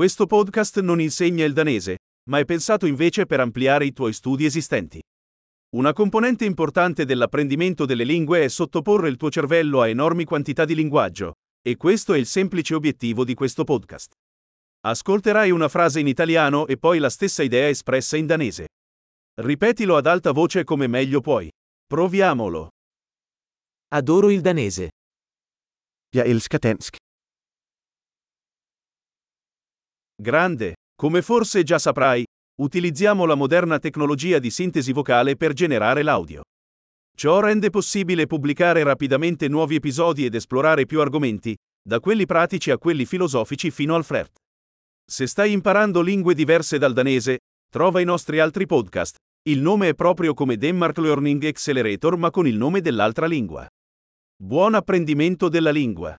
Questo podcast non insegna il danese, ma è pensato invece per ampliare i tuoi studi esistenti. Una componente importante dell'apprendimento delle lingue è sottoporre il tuo cervello a enormi quantità di linguaggio, e questo è il semplice obiettivo di questo podcast. Ascolterai una frase in italiano e poi la stessa idea espressa in danese. Ripetilo ad alta voce come meglio puoi. Proviamolo. Adoro il danese. Jeg elsker dansk. Grande. Come forse già saprai, utilizziamo la moderna tecnologia di sintesi vocale per generare l'audio. Ciò rende possibile pubblicare rapidamente nuovi episodi ed esplorare più argomenti, da quelli pratici a quelli filosofici fino al flirt. Se stai imparando lingue diverse dal danese, trova i nostri altri podcast. Il nome è proprio come Denmark Learning Accelerator ma con il nome dell'altra lingua. Buon apprendimento della lingua!